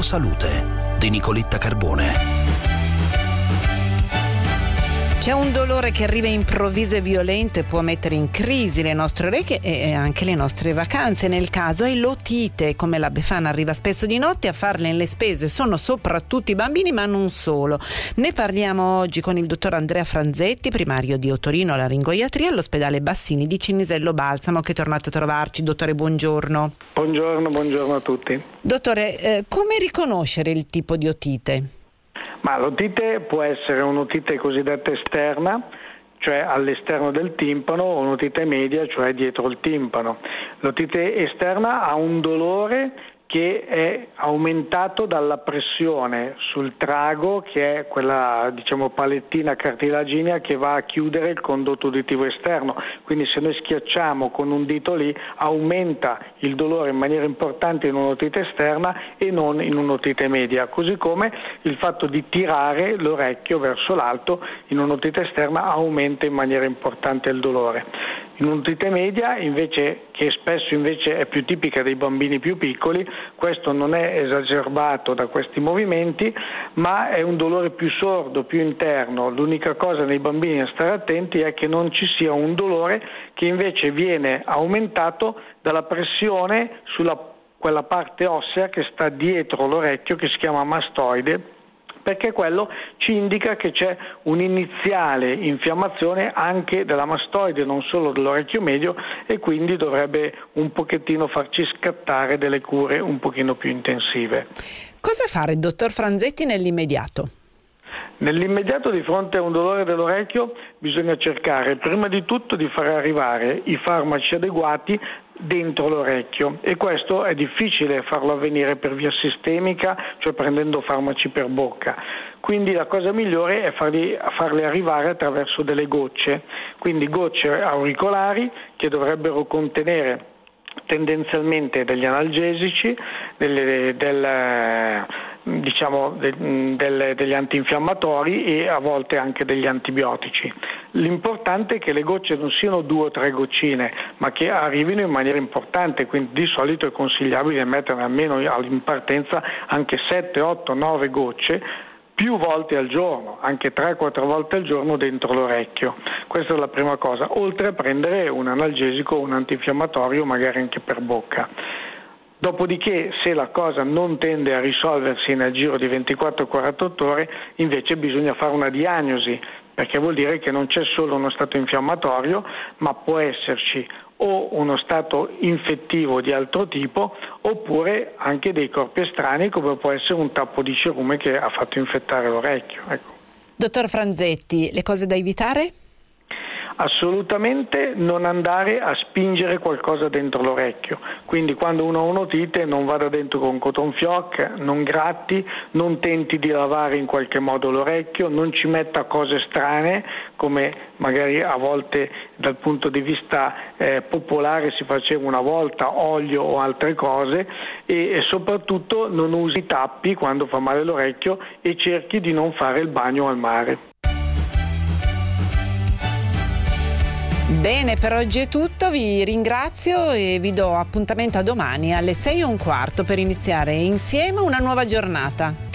Salute di Nicoletta Carbone. C'è un dolore che arriva improvviso e violento e può mettere in crisi le nostre orecchie e anche le nostre vacanze. Nel caso è l'otite, come la Befana arriva spesso di notte a farle le spese. Sono soprattutto i bambini, ma non solo. Ne parliamo oggi con il dottor Andrea Franzetti, primario di Otorino Laringoiatria all'ospedale Bassini di Cinisello Balsamo, che è tornato a trovarci. Dottore, buongiorno. Buongiorno, buongiorno a tutti. Dottore, eh, come riconoscere il tipo di otite? Ma l'otite può essere un'otite cosiddetta esterna, cioè all'esterno del timpano, o un'otite media, cioè dietro il timpano. L'otite esterna ha un dolore che è aumentato dalla pressione sul trago, che è quella diciamo, palettina cartilaginea che va a chiudere il condotto uditivo esterno. Quindi se noi schiacciamo con un dito lì aumenta il dolore in maniera importante in un'otite esterna e non in un'otite media, così come il fatto di tirare l'orecchio verso l'alto in un'otite esterna aumenta in maniera importante il dolore. In un'otite media, invece, che spesso invece è più tipica dei bambini più piccoli, questo non è esacerbato da questi movimenti, ma è un dolore più sordo, più interno. L'unica cosa nei bambini a stare attenti è che non ci sia un dolore che invece viene aumentato dalla pressione sulla quella parte ossea che sta dietro l'orecchio che si chiama mastoide perché quello ci indica che c'è un'iniziale infiammazione anche della mastoide, non solo dell'orecchio medio e quindi dovrebbe un pochettino farci scattare delle cure un pochino più intensive. Cosa fare, dottor Franzetti, nell'immediato? Nell'immediato di fronte a un dolore dell'orecchio bisogna cercare prima di tutto di far arrivare i farmaci adeguati dentro l'orecchio e questo è difficile farlo avvenire per via sistemica, cioè prendendo farmaci per bocca. Quindi la cosa migliore è farli, farli arrivare attraverso delle gocce, quindi gocce auricolari che dovrebbero contenere tendenzialmente degli analgesici, delle, del, diciamo, de, del, degli antinfiammatori e a volte anche degli antibiotici. L'importante è che le gocce non siano due o tre goccine, ma che arrivino in maniera importante, quindi di solito è consigliabile mettere almeno in partenza anche 7, 8, 9 gocce più volte al giorno, anche 3-4 volte al giorno dentro l'orecchio. Questa è la prima cosa, oltre a prendere un analgesico o un antinfiammatorio magari anche per bocca. Dopodiché, se la cosa non tende a risolversi nel giro di 24-48 ore, invece bisogna fare una diagnosi, perché vuol dire che non c'è solo uno stato infiammatorio, ma può esserci o uno stato infettivo di altro tipo oppure anche dei corpi estranei come può essere un tappo di cerume che ha fatto infettare l'orecchio. Ecco. Dottor Franzetti, le cose da evitare? Assolutamente non andare a spingere qualcosa dentro l'orecchio. Quindi quando uno ha un'otite non vada dentro con cotton fioc, non gratti, non tenti di lavare in qualche modo l'orecchio, non ci metta cose strane come magari a volte dal punto di vista eh, popolare si faceva una volta, olio o altre cose e, e soprattutto non usi tappi quando fa male l'orecchio e cerchi di non fare il bagno al mare. Bene, per oggi è tutto, vi ringrazio e vi do appuntamento a domani alle 6 e un quarto per iniziare insieme una nuova giornata.